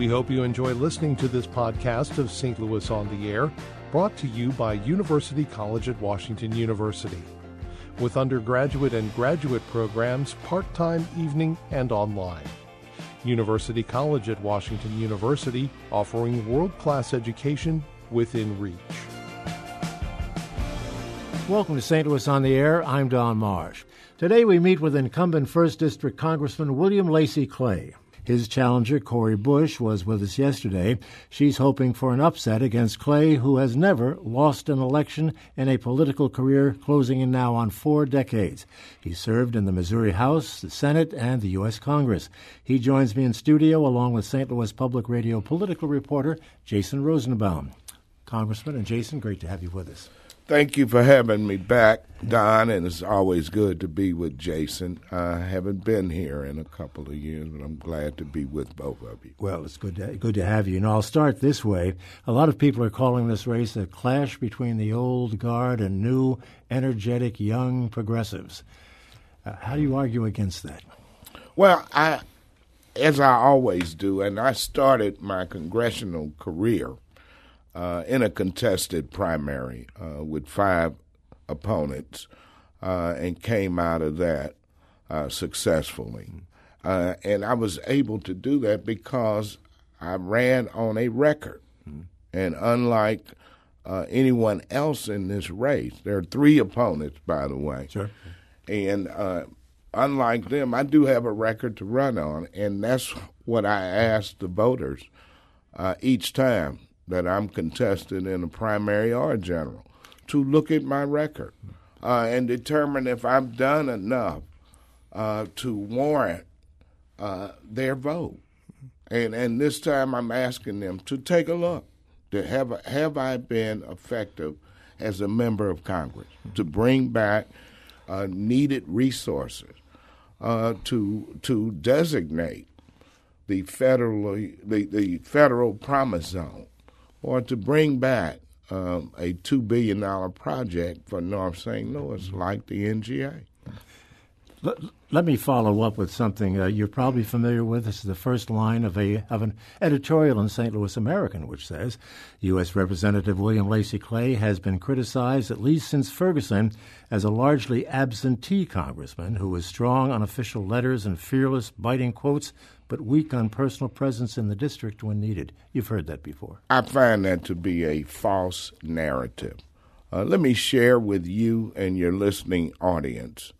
We hope you enjoy listening to this podcast of St. Louis on the Air, brought to you by University College at Washington University. With undergraduate and graduate programs, part time, evening, and online. University College at Washington University, offering world class education within reach. Welcome to St. Louis on the Air. I'm Don Marsh. Today we meet with incumbent 1st District Congressman William Lacy Clay. His challenger, Cori Bush, was with us yesterday. She's hoping for an upset against Clay, who has never lost an election in a political career closing in now on four decades. He served in the Missouri House, the Senate, and the U.S. Congress. He joins me in studio along with St. Louis Public Radio political reporter Jason Rosenbaum. Congressman and Jason, great to have you with us. Thank you for having me back, Don, and it's always good to be with Jason. I haven't been here in a couple of years, but I'm glad to be with both of you. Well, it's good to, good to have you. And I'll start this way. A lot of people are calling this race a clash between the old guard and new, energetic, young progressives. Uh, how do you argue against that? Well, I, as I always do, and I started my congressional career – uh, in a contested primary uh, with five opponents uh, and came out of that uh, successfully. Uh, and I was able to do that because I ran on a record. Mm-hmm. And unlike uh, anyone else in this race, there are three opponents, by the way. Sure. And unlike them, I do have a record to run on. And that's what I asked the voters each time that I'm contested in a primary or a general to look at my record uh, and determine if I've done enough uh, to warrant uh, their vote. And and this time I'm asking them to take a look. To have have I been effective as a member of Congress to bring back uh, needed resources uh, to to designate the federally the, the federal promise zone or to bring back um, a $2 billion project for North St. Louis like the NGA. Let, let me follow up with something uh, you're probably familiar with. This is the first line of a of an editorial in St. Louis American, which says U.S. Representative William Lacy Clay has been criticized at least since Ferguson as a largely absentee congressman who was strong on official letters and fearless, biting quotes, but weak on personal presence in the district when needed. You've heard that before. I find that to be a false narrative. Uh, let me share with you and your listening audience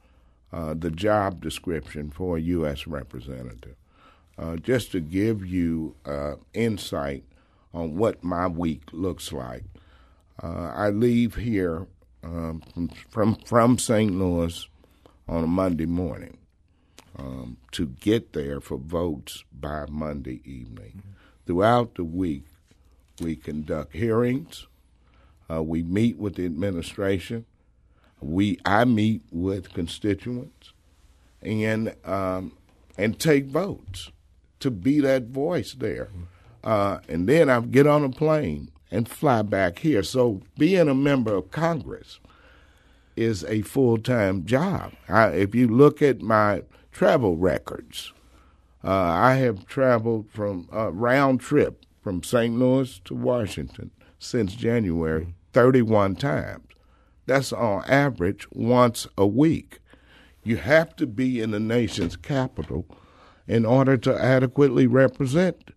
uh, the job description for a U.S. representative, uh, just to give you uh, insight on what my week looks like. Uh, I leave here um, from, from, from St. Louis on a Monday morning um, to get there for votes by Monday evening. Mm-hmm. Throughout the week, we conduct hearings. Uh, we meet with the administration. We I meet with constituents, and um, and take votes to be that voice there. Uh, and then I get on a plane and fly back here. So being a member of Congress is a full time job. I, if you look at my travel records. Uh, I have traveled from uh, round trip from St. Louis to Washington since January 31 times. That's on average once a week. You have to be in the nation's capital in order to adequately represent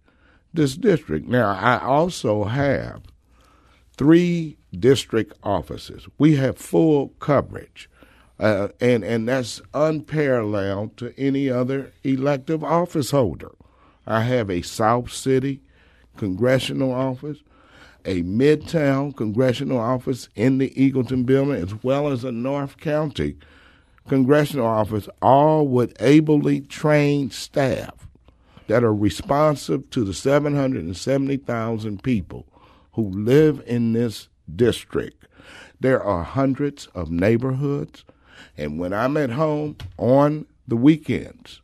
this district. Now, I also have three district offices. We have full coverage uh, and and that's unparalleled to any other elective office holder. I have a South City congressional office, a Midtown congressional office in the Eagleton building, as well as a North County congressional office, all with ably trained staff that are responsive to the 770,000 people who live in this district. There are hundreds of neighborhoods and when I'm at home on the weekends,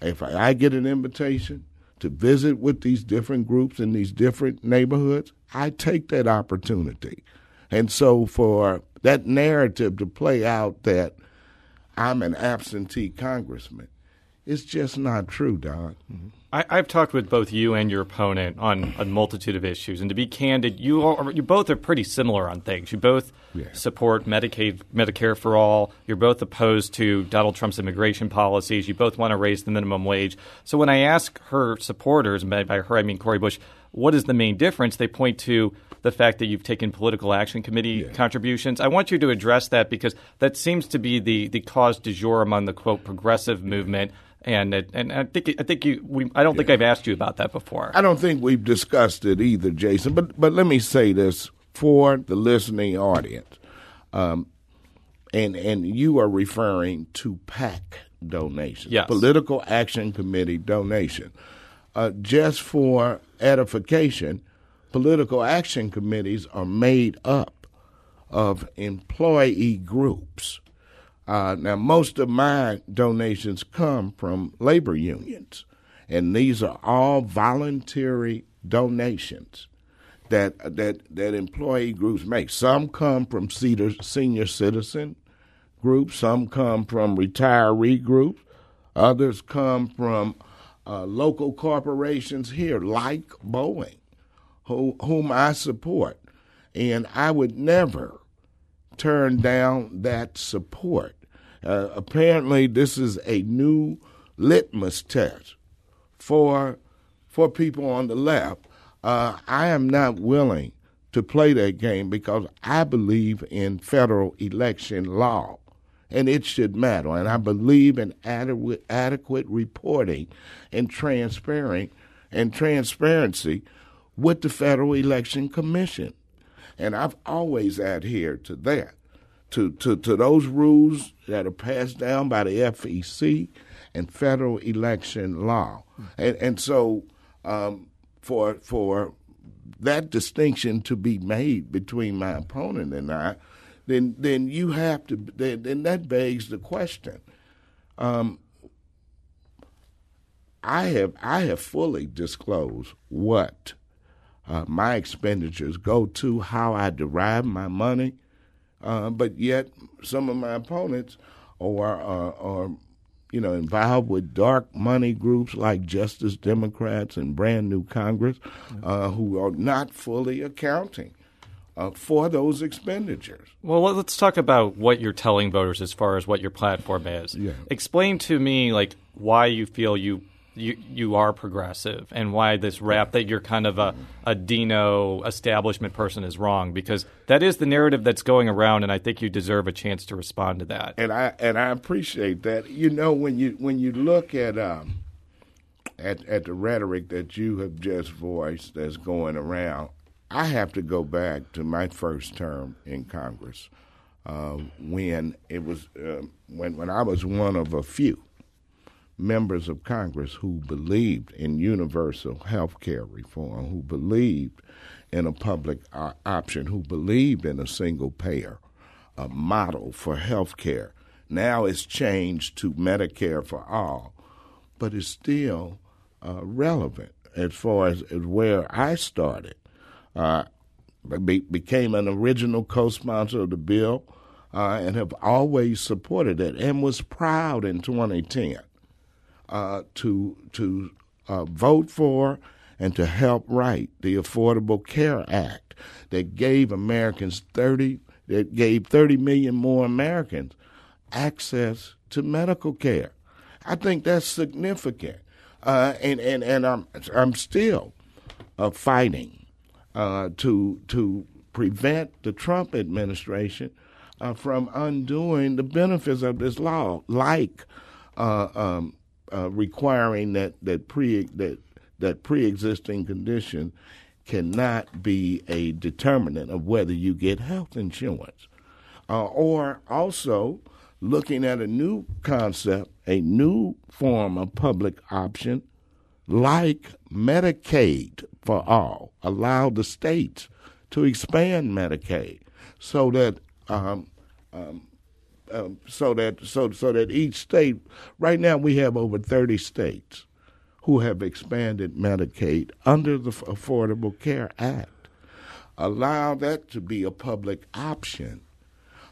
if I get an invitation to visit with these different groups in these different neighborhoods, I take that opportunity. And so for that narrative to play out that I'm an absentee congressman It's just not true, Don. Mm-hmm. I, have talked with both you and your opponent on a multitude of issues, and to be candid, you are, you both are pretty similar on things. You both yeah. support Medicaid, Medicare for all. You're both opposed to Donald Trump's immigration policies. You both want to raise the minimum wage. So when I ask her supporters, and by her I mean Cori Bush, what is the main difference? They point to the fact that you've taken political action committee yeah. contributions. I want you to address that because that seems to be the the cause du jour among the quote progressive movement and it, and I think I think you we, I don't think I've asked you about that before. I don't think we've discussed it either, Jason. But but let me say this for the listening audience, um, and and you are referring to PAC donations, yes. Political Action Committee donation. Uh, just for edification, political action committees are made up of employee groups uh, now, most of my donations come from labor unions, and these are all voluntary donations that that that employee groups make. Some come from senior citizen groups, some come from retiree groups, others come from uh, local corporations here, like Boeing, who, whom I support, and I would never turn down that support. Uh, apparently, this is a new litmus test for for people on the left. Uh, I am not willing to play that game because I believe in federal election law, and it should matter. And I believe in adequate, adequate reporting and transparent and transparency with the Federal Election Commission. And I've always adhered to that, to, to, to those rules that are passed down by the FEC and federal election law. And, and so um, for, for that distinction to be made between my opponent and I, then, then you have to, then, then that begs the question. Um, I have I have fully disclosed what uh, my expenditures go to, how I derive my money, uh, but yet some of my opponents are, are, are, you know, involved with dark money groups like Justice Democrats and Brand New Congress, uh, who are not fully accounting. Uh, for those expenditures. Well, let's talk about what you're telling voters as far as what your platform is. Yeah. Explain to me, like, why you feel you you you are progressive and why this rap that you're kind of a, a Dino establishment person is wrong because that is the narrative that's going around and I think you deserve a chance to respond to that. And I and I appreciate that. You know when you when you look at um at at the rhetoric that you have just voiced that's going around, I have to go back to my first term in Congress uh, when it was uh, when when I was one of a few members of Congress who believed in universal health care reform, who believed in a public uh, option, who believed in a single payer a model for health care. Now it's changed to Medicare for all, but it's still uh, relevant as far as, as, where I started. Uh, be, became an original co-sponsor of the bill uh, and have always supported it and was proud in 2010 uh, to to uh, vote for and to help write the Affordable Care Act that gave Americans 30 that gave 30 million more Americans access to medical care. I think that's significant, uh, and and and I'm I'm still uh, fighting uh, to to prevent the Trump administration from undoing the benefits of this law, like uh, um, uh, requiring that that pre that that pre-existing condition cannot be a determinant of whether you get health insurance, uh, or also looking at a new concept, a new form of public option, like Medicaid for all, allow the states to expand Medicaid so that um, um, um, so that so so that each state right now we have over 30 states who have expanded Medicaid under the Affordable Care Act. Allow that to be a public option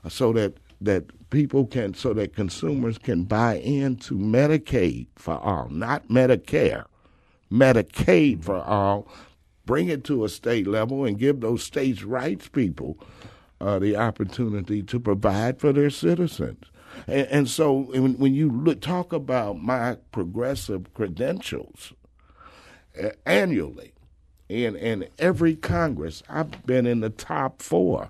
uh, so that that people can, so that consumers can buy into Medicaid for all, not Medicare, Medicaid for all. Bring it to a state level and give those states' rights people uh, the opportunity to provide for their citizens. And, and so when, when you look, talk about my progressive credentials uh, annually, in, in every Congress, I've been in the top four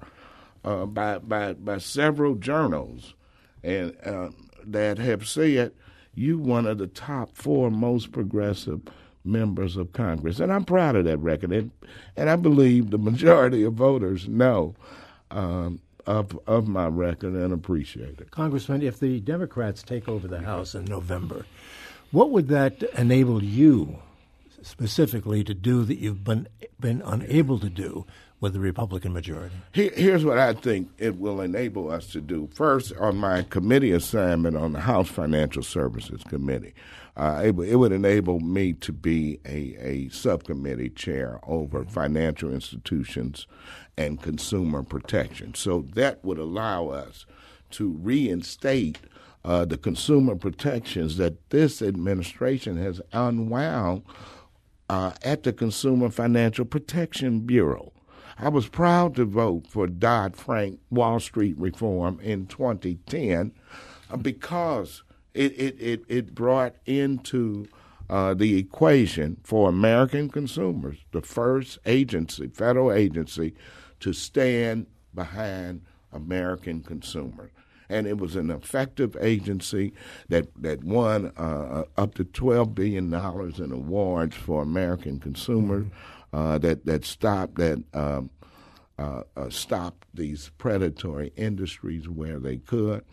uh, by, by, by several journals and uh, that have said you one of the top four most progressive members of Congress. And I'm proud of that record. And, and I believe the majority of voters know um, of, of my record and appreciate it. Congressman, if the Democrats take over the House in November, what would that enable you specifically to do that you've been been unable to do with the Republican majority? here's what I think it will enable us to do. First, on my committee assignment on the House Financial Services Committee, uh, it, it, would enable me to be a, a subcommittee chair over financial institutions and consumer protection. So that would allow us to reinstate uh, the consumer protections that this administration has unwound uh, at the Consumer Financial Protection Bureau. I was proud to vote for Dodd Frank Wall Street reform in 2010 uh, because it, it, it, it, brought into uh, the equation for American consumers the first agency, federal agency, to stand behind American consumers and it was an effective agency that that won uh, up to twelve billion dollars in awards for American consumers. Uh, that that stopped that um, uh, uh, stopped these predatory industries where they could.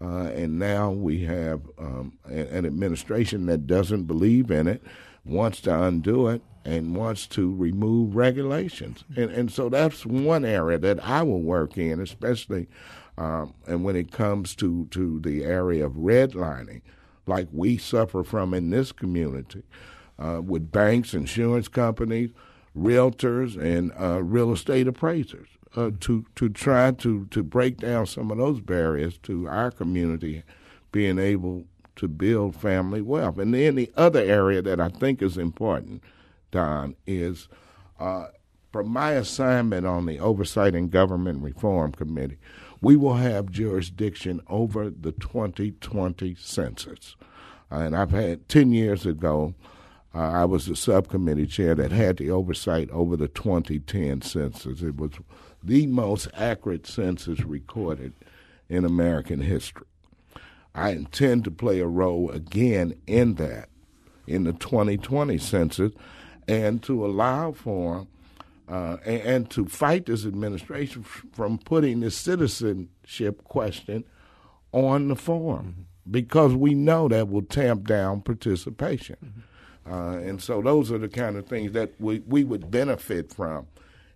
Uh, and now we have um, an administration that doesn't believe in it, wants to undo it, and wants to remove regulations. And, and so that's one area that I will work in, especially um, and when it comes to, to the area of redlining, like we suffer from in this community, uh, with banks, insurance companies, realtors, and uh, real estate appraisers, uh, to to try to to break down some of those barriers to our community being able to build family wealth. And then the other area that I think is important, Don, is uh, from my assignment on the Oversight and Government Reform Committee we will have jurisdiction over the 2020 census. And I've had 10 years ago, uh, I was the subcommittee chair that had the oversight over the 2010 census. It was the most accurate census recorded in American history. I intend to play a role again in that in the 2020 census and to allow for uh, and, and, to fight this administration f- from putting the citizenship question on the form mm-hmm. because we know that will tamp down participation. Mm-hmm. Uh, and so those are the kind of things that we, we would benefit from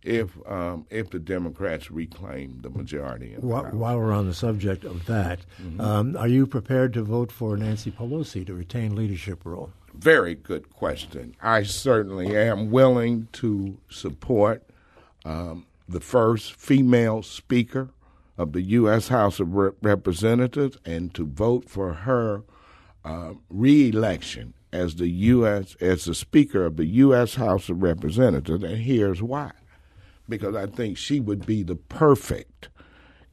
if um, if the Democrats reclaim the majority. While, while, we're on the subject of that, mm-hmm. um, are you prepared to vote for Nancy Pelosi to retain leadership role? very good question. I certainly am willing to support um, the first female speaker of the U.S. House of Representatives and to vote for her uh, reelection as the U.S. as the Speaker of the U.S. House of Representatives. And here's why: because I think she would be the perfect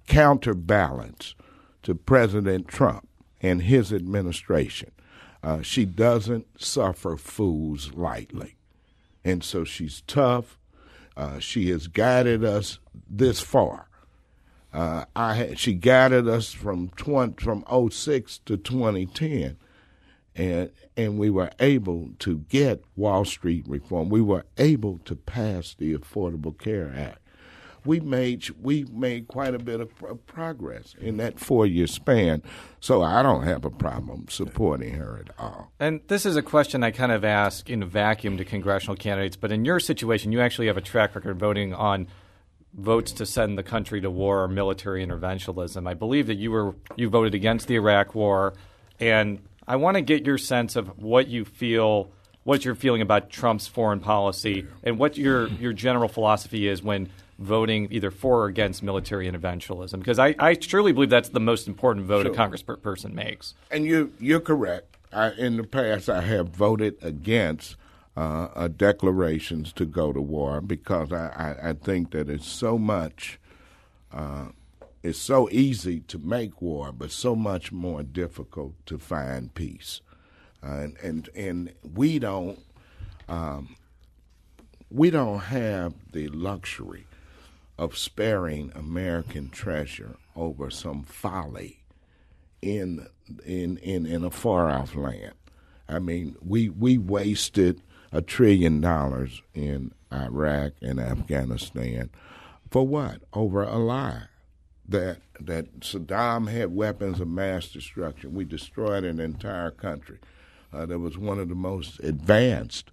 counterbalance to President Trump and his administration. Uh, she doesn't suffer fools lightly. And so she's tough. Uh, she has guided us this far. Uh, I had, she guided us from 20, from 06 to 2010, and and we were able to get Wall Street reform. We were able to pass the Affordable Care Act we made we made quite a bit of progress in that four year span. So I don't have a problem supporting her at all. And this is a question I kind of ask in a vacuum to congressional candidates, but in your situation, you actually have a track record voting on votes to send the country to war or military interventionism. I believe that you were you voted against the Iraq War, and I want to get your sense of what you feel what you're feeling about Trump's foreign policy and what your your general philosophy is when voting either for or against military interventionism because I, I truly believe that's the most important vote sure. a congressperson makes. And you you're correct. I, in the past, I have voted against uh, uh, declarations to go to war because I, I, I think that it's so much. Uh, it's so easy to make war, but so much more difficult to find peace. Uh, and, and and we don't um, we don't have the luxury of sparing American treasure over some folly in in in, in a far off land. I mean, we we wasted a trillion dollars in Iraq and Afghanistan for what? Over a lie that that Saddam had weapons of mass destruction. We destroyed an entire country uh, that was one of the most advanced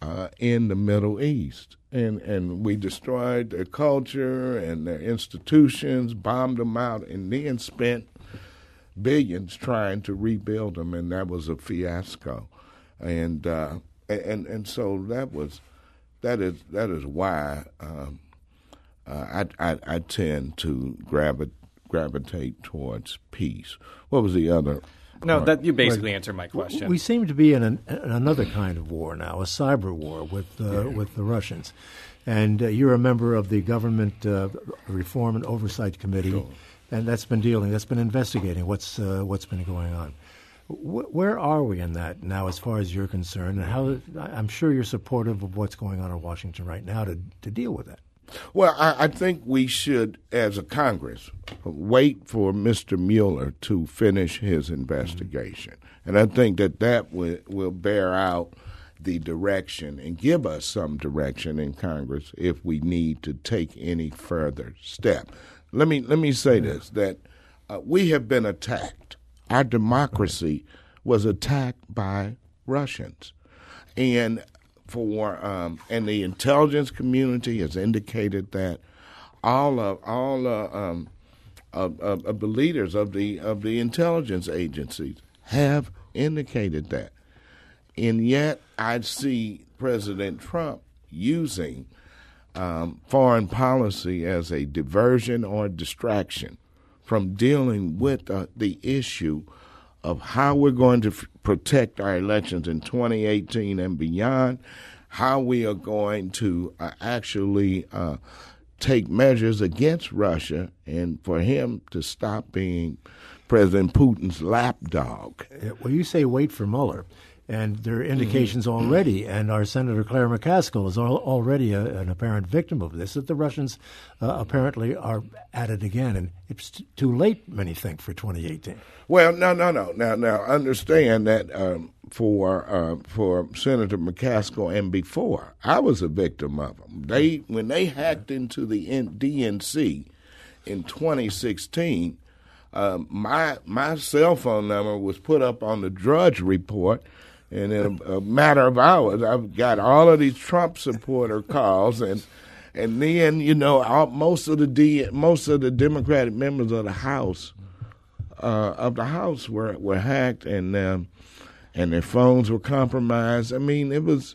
uh, in the Middle East, and and we destroyed their culture and their institutions, bombed them out, and then spent billions trying to rebuild them, and that was a fiasco. And uh, and and so that was that is that is why um, I, I, I tend to gravitate gravitate towards peace. What was the other? No, that you basically well, answered my question. We seem to be in, an, in, another kind of war now, a cyber war with uh, yeah. with the Russians, and uh, you're a member of the government uh, reform and oversight committee, sure. and that's been dealing, that's been investigating what's uh, what's been going on. where are we in that now, as far as you're concerned, and how? I'm sure you're supportive of what's going on in Washington right now to to deal with that. Well, I, I, think we should, as a Congress, wait for Mr. Mueller to finish his investigation. And I think that that will, will bear out the direction and give us some direction in Congress if we need to take any further step. Let me let me say this that uh, we have been attacked. Our democracy was attacked by Russians. And for um, and the intelligence community has indicated that all of all uh, um, of, of, of, the leaders of the of the intelligence agencies have indicated that, and yet I see President Trump using um, foreign policy as a diversion or distraction from dealing with uh, the issue of how we're going to f- protect our elections in 2018 and beyond, how we are going to uh, actually uh, take measures against Russia, and for him to stop being President Putin's lapdog. Well, you say wait for Mueller and there are indications mm-hmm. already, and our Senator Claire McCaskill is al- already a, an apparent victim of this, that the Russians uh, apparently are at it again, and it's t- too late, many think, for 2018. Well, no, no, no. Now, now, understand that um, for uh, for Senator McCaskill and before, I was a victim of them. They when they hacked into the DNC in 2016. Um, my my cell phone number was put up on the Drudge Report, and in a, a, matter of hours, I've got all of these Trump supporter calls, and and then you know all, most of the D, most of the Democratic members of the House uh, of the House were were hacked, and um, and their phones were compromised. I mean, it was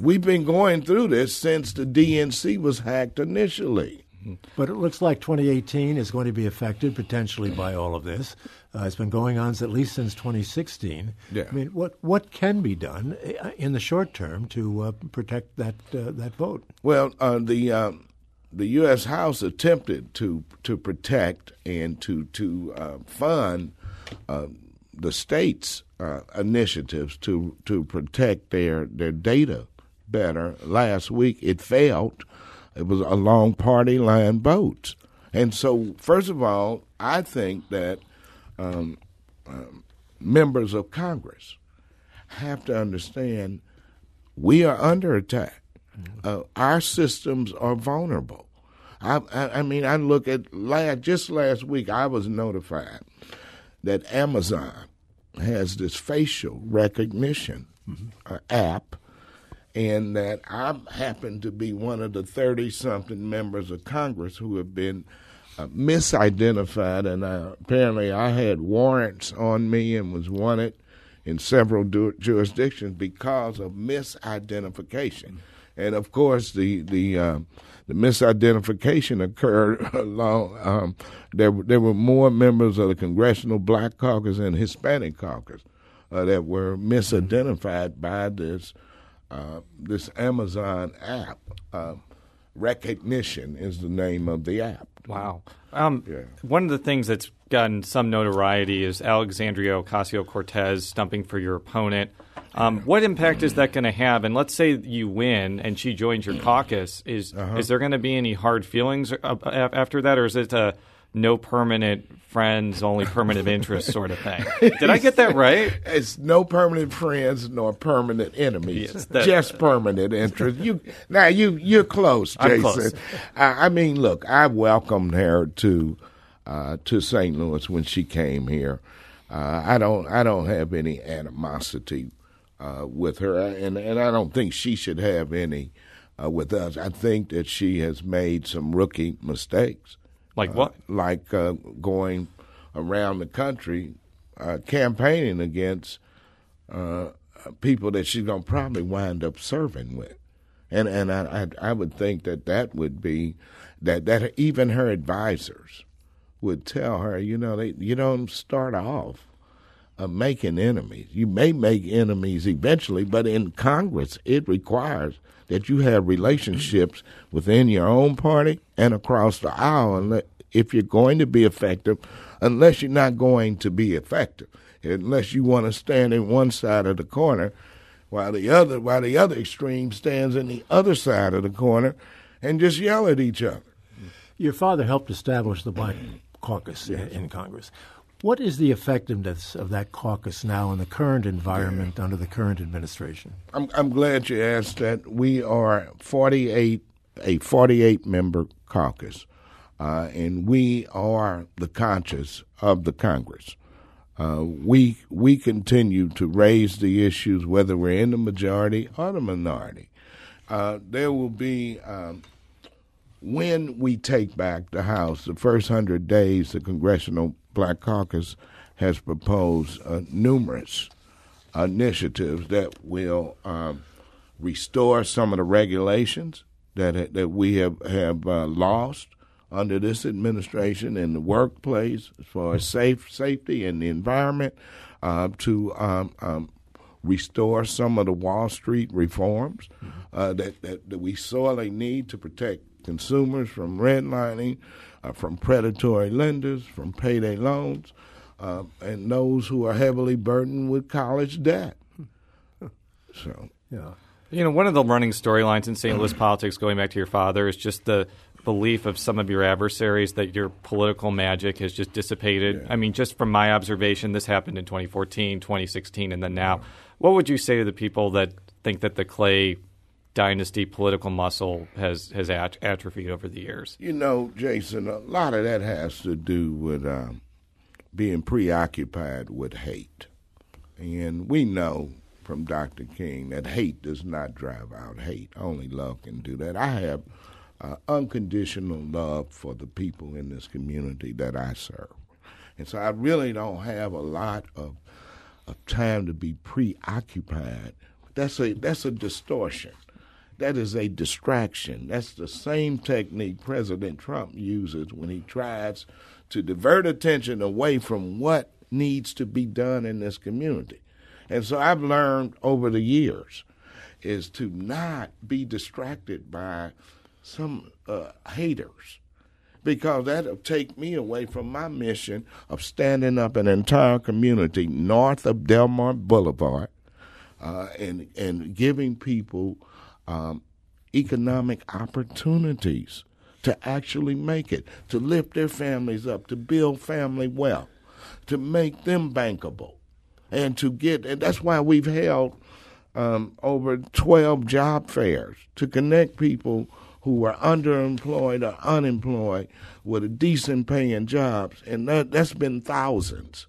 we've been going through this since the DNC was hacked initially. But it looks like 2018 is going to be affected potentially by all of this. Uh, it's been going on at least since 2016. Yeah. I mean, what what can be done uh, in the short term to uh, protect that uh, that vote? Well, uh, the um, the U.S. House attempted to to protect and to to uh, fund the states' initiatives to to protect their their data better. Last week, it failed it was a long party line vote, And so, first of all, I think that um, um, members of Congress have to understand we are under attack. Uh, our systems are vulnerable. I, I, I, mean, I look at last, just last week, I was notified that Amazon has this facial recognition mm-hmm. uh, app and that I happen to be one of the 30 something members of Congress who have been misidentified, and uh, apparently I had warrants on me and was wanted in several du- jurisdictions because of misidentification. And of course, the the uh, the misidentification occurred along. Um, there there were more members of the Congressional Black Caucus and Hispanic Caucus uh, that were misidentified by this uh, this Amazon app. Uh, Rekognition is the name of the app. Wow. Um, Yeah. One of the things that's gotten some notoriety is Alexandria Ocasio Cortez stumping for your opponent. Um, what impact is that going to have? And let's say you win and she joins your caucus. Is Uh-huh. is there going to be any hard feelings after that, or is it a no permanent friends, only permanent interest sort of thing? Did I get that right? It's no permanent friends nor permanent enemies. Yes, that- just permanent interest. You now you you're close, Jason. close. I, I mean, look, I welcomed her to uh, to St. Louis when she came here. Uh, I don't I don't have any animosity uh, with her, and and I don't think she should have any uh, with us. I think that she has made some rookie mistakes Like what? like uh, going around the country uh, campaigning against uh, people that she's going to probably wind up serving with. And and I, I I would think that that would be that that even her advisors would tell her, you know, they, you don't start off uh, making enemies. You may make enemies eventually, but in Congress, it requires that you have relationships within your own party and across the aisle. If you're going to be effective, unless you're not going to be effective, unless you want to stand in one side of the corner, while the other while the other extreme stands in the other side of the corner, and just yell at each other. Your father helped establish the Black Caucus in, in Congress. What is the effectiveness of that caucus now in the current environment under the current administration? I'm I'm glad you asked that. We are 48 a 48 member caucus, uh, and we are the conscience of the Congress. Uh, we we continue to raise the issues whether we're in the majority or the minority. Uh, there will be um, when we take back the House, the first hundred days, the Congressional Black Caucus has proposed uh, numerous initiatives that will um, restore some of the regulations that that we have have uh, lost under this administration in the workplace, as far as safe safety and the environment, uh, to um, um, restore some of the Wall Street reforms uh, that, that that we sorely need to protect consumers from redlining, uh, from predatory lenders, from payday loans, uh, and those who are heavily burdened with college debt. So. Yeah. You know, one of the running storylines in St. Louis politics, going back to your father, is just the belief of some of your adversaries that your political magic has just dissipated. I mean, just from my observation, this happened in 2014, 2016, and then now. What would you say to the people that think that the Clay dynasty political muscle has has at- atrophied over the years? You know, Jason, a lot of that has to do with um, being preoccupied with hate. And we know from Dr. King that hate does not drive out hate. Only love can do that. I have uh, unconditional love for the people in this community that I serve. And so I really don't have a lot of, of time to be preoccupied. That's a, that's a distortion. That is a distraction. That's the same technique President Trump uses when he tries to divert attention away from what needs to be done in this community. And so I've learned over the years is to not be distracted by some uh, haters because that'll take me away from my mission of standing up an entire community north of Delmar Boulevard uh, and and giving people um, economic opportunities to actually make it, to lift their families up, to build family wealth, to make them bankable, and to get. And that's why we've held um, over twelve job fairs to connect people who are underemployed or unemployed with a decent paying jobs, and that, that's been thousands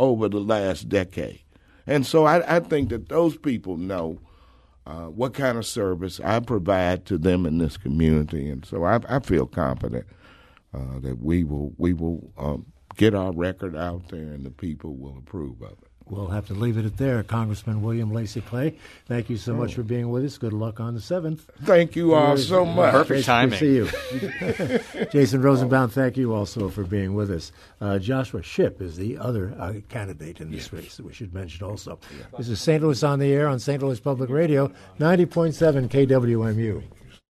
over the last decade. And so I, I think that those people know uh, what kind of service I provide to them in this community, and so I, I feel confident uh, that we will we will um, get our record out there, and the people will approve of it. We'll have to leave it at there. Congressman William Lacy Clay, thank you so much for being with us. Good luck on the 7th. Thank you all so much. Perfect timing. see you. Jason Rosenbaum, thank you also for being with us. Uh, Joshua Shipp is the other uh, candidate in this yes. race that we should mention also. This is St. Louis on the Air on St. Louis Public Radio, 90.7 KWMU.